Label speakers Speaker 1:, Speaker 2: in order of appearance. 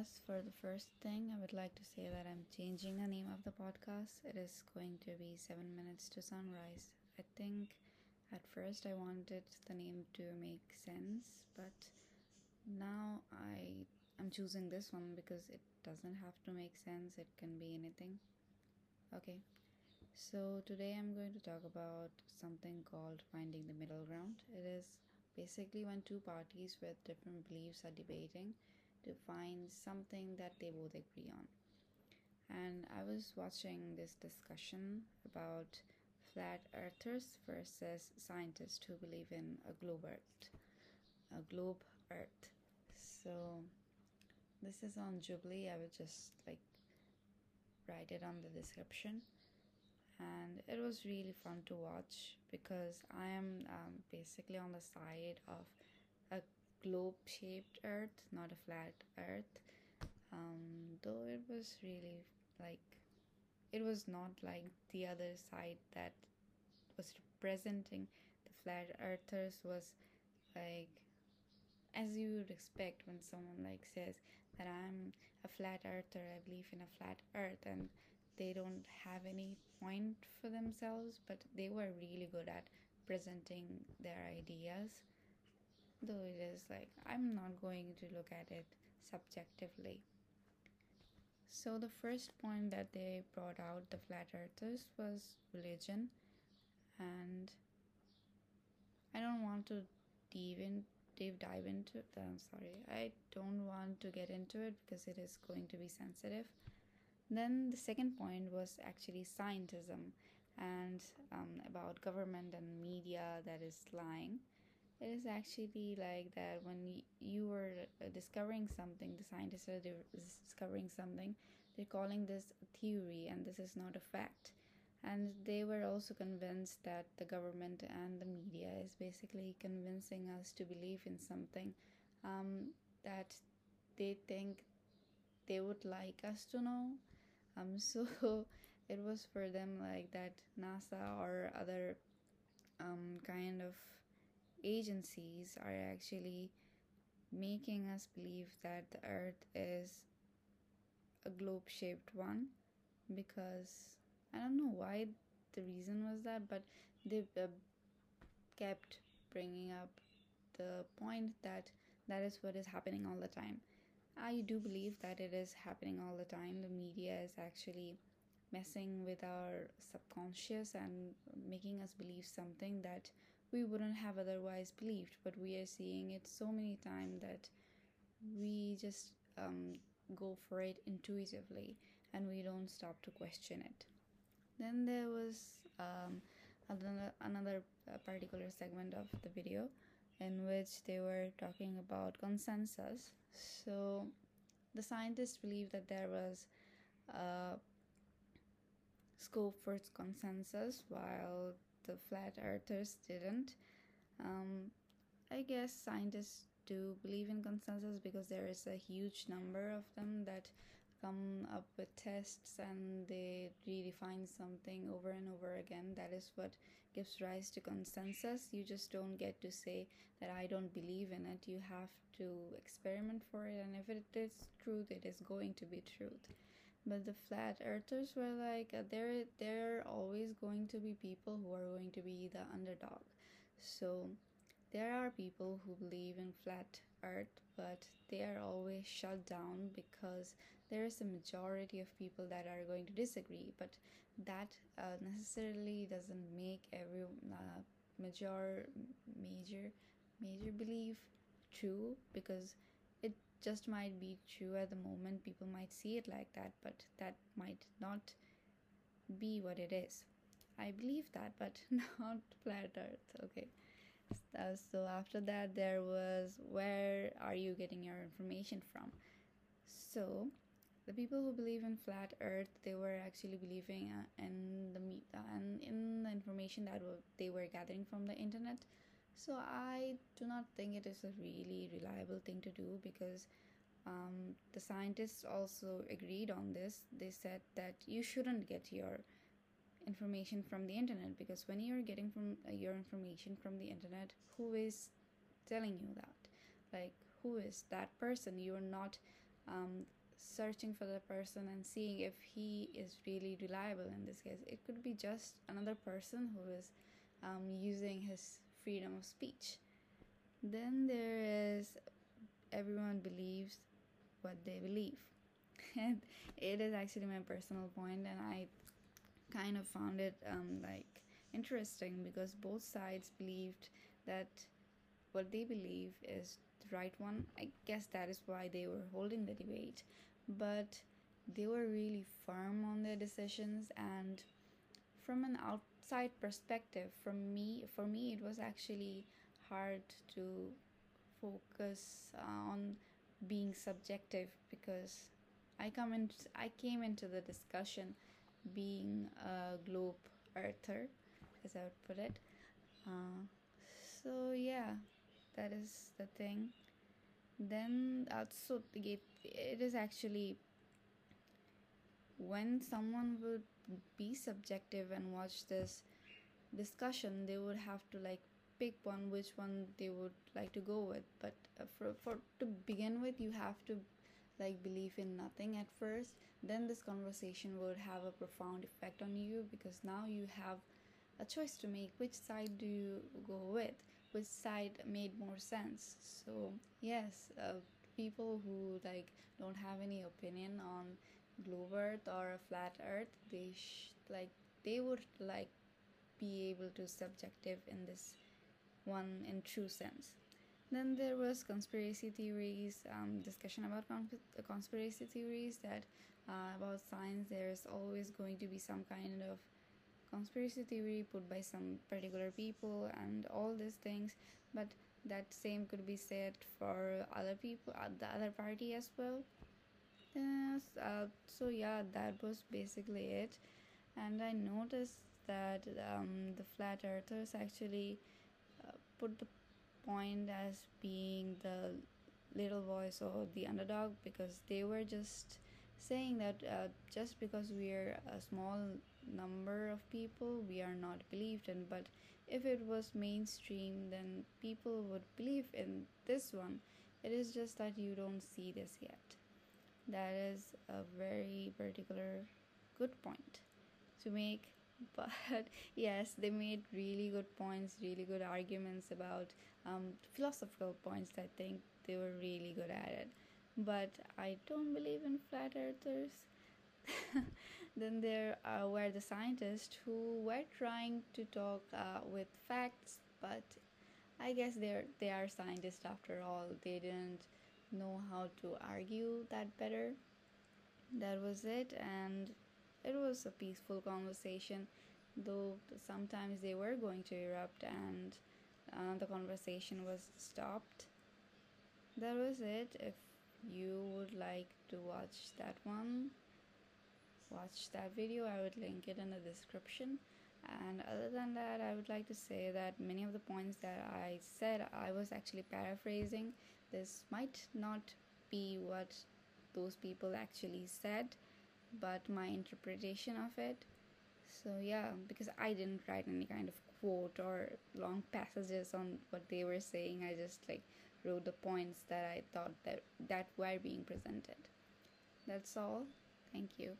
Speaker 1: For the first thing, I would like to say that I'm changing the name of the podcast. It is going to be 7 Minutes to Sunrise. I think at first I wanted the name to make sense, but now I am choosing this one because it doesn't have to make sense, it can be anything. Okay, so today I'm going to talk about something called finding the middle ground. It is basically when two parties with different beliefs are debating to find something that they both agree on. And I was watching this discussion about flat earthers versus scientists who believe in a globe earth, a globe earth. So this is on Jubilee. I will just like write it on the description. And it was really fun to watch because I am um, basically on the side of globe shaped earth, not a flat earth. Um, though it was really like, it was not like the other side that was representing the flat earthers was like as you would expect when someone like says that i'm a flat earther i believe in a flat earth and they don't have any point for themselves but they were really good at presenting their ideas though it is like i'm not going to look at it subjectively. So the first point that they brought out the flat earthers was religion. And i don't want to dive in deep dive into it i'm sorry. I don't want to get into it because it is going to be sensitive. Then the second point was actually scientism and um, about government and media that is lying it is actually like that when you were discovering something the scientists are discovering something they're calling this a theory and this is not a fact. And they were also convinced that the government and the media is basically convincing us to believe in something um, that they think they would like us to know. Um, so it was for them like that nasa or other um, kind of agencies are actually making us believe that the earth is a globe shaped one because I don't know why the reason was that, but they uh, kept bringing up the point that that is what is happening all the time. I do believe that it is happening all the time. The media is actually messing with our subconscious and making us believe something that we wouldn't have otherwise believed, but we are seeing it so many times that we just um, go for it intuitively and we don't stop to question it. Then there was um, another, another uh, particular segment of the video in which they were talking about consensus. So the scientists believe that there was a scope for consensus while the flat earthers didn't. Um, I guess scientists do believe in consensus because there is a huge number of them that come up with tests and they redefine something over and over again. That is what gives rise to consensus. You just don't get to say that i don't believe in it. You have to experiment for it and if it is truth it is going to be truth but the flat earthers were like uh, there there are always going to be people who are going to be the underdog. So there are people who believe in flat earth but they are always shut down because there is a majority of people that are going to disagree. But that uh, necessarily doesn't make every uh, major major major belief true because just might be true at the moment. People might see it like that but that might not be what it is. I believe that but not flat earth okay. Uh, so after that there was where are you getting your information from? So the people who believe in flat earth they were actually believing uh, in the uh, and in the information that they were gathering from the internet so i do not think it is a really reliable thing to do because um, the scientists also agreed on this. They said that you shouldn't get your information from the internet because when you're getting from uh, your information from the internet who is telling you that? Like who is that person? You're not um, searching for the person and seeing if he is really reliable in this case. It could be just another person who is um, using his freedom of speech. Then there is everyone believes what they believe. and it is actually my personal point, and I kind of found it um, like interesting because both sides believed that what they believe is the right one. I guess that is why they were holding the debate, but they were really firm on their decisions and from an outside perspective from me for me it was actually hard to focus uh, on being subjective because I come in I came into the discussion being a globe earther as I would put it. Uh, so yeah that is the thing. Then also it, it is actually when someone would be subjective and watch this discussion they would have to like pick one which one they would like to go with. But uh, for, for to begin with you have to like believe in nothing at first. Then this conversation would have a profound effect on you because now you have a choice to make. Which side do you go with? Which side made more sense? So yes uh, people who like don't have any opinion on globe earth or a flat earth they sh- like they would like be able to subjective in this one in true sense. Then there was conspiracy theories, um, discussion about conspiracy theories that uh, about science. There is always going to be some kind of conspiracy theory put by some particular people and all these things. But that same could be said for other people, uh, the other party as well. Uh, so yeah, that was basically it. And I noticed that um, the flat earthers actually put the point as being the little voice or the underdog because they were just saying that uh, just because we are a small number of people we are not believed in. But if it was mainstream then people would believe in this one. It is just that you don't see this yet that is a very particular good point to make but yes they made really good points really good arguments about um, philosophical points i think they were really good at it. But i don't believe in flat earthers. Then there uh, were the scientists who were trying to talk uh, with facts but i guess they're they are scientists after all. They didn't know how to argue that better that was it and it was a peaceful conversation, though sometimes they were going to erupt and uh, the conversation was stopped. That was it. If you would like to watch that one, watch that video. I would link it in the description. And other than that, I would like to say that many of the points that I said, I was actually paraphrasing. This might not be what those people actually said but my interpretation of it. So yeah, because I didn't write any kind of quote or long passages on what they were saying. I just like wrote the points that I thought that that were being presented. That's all. Thank you.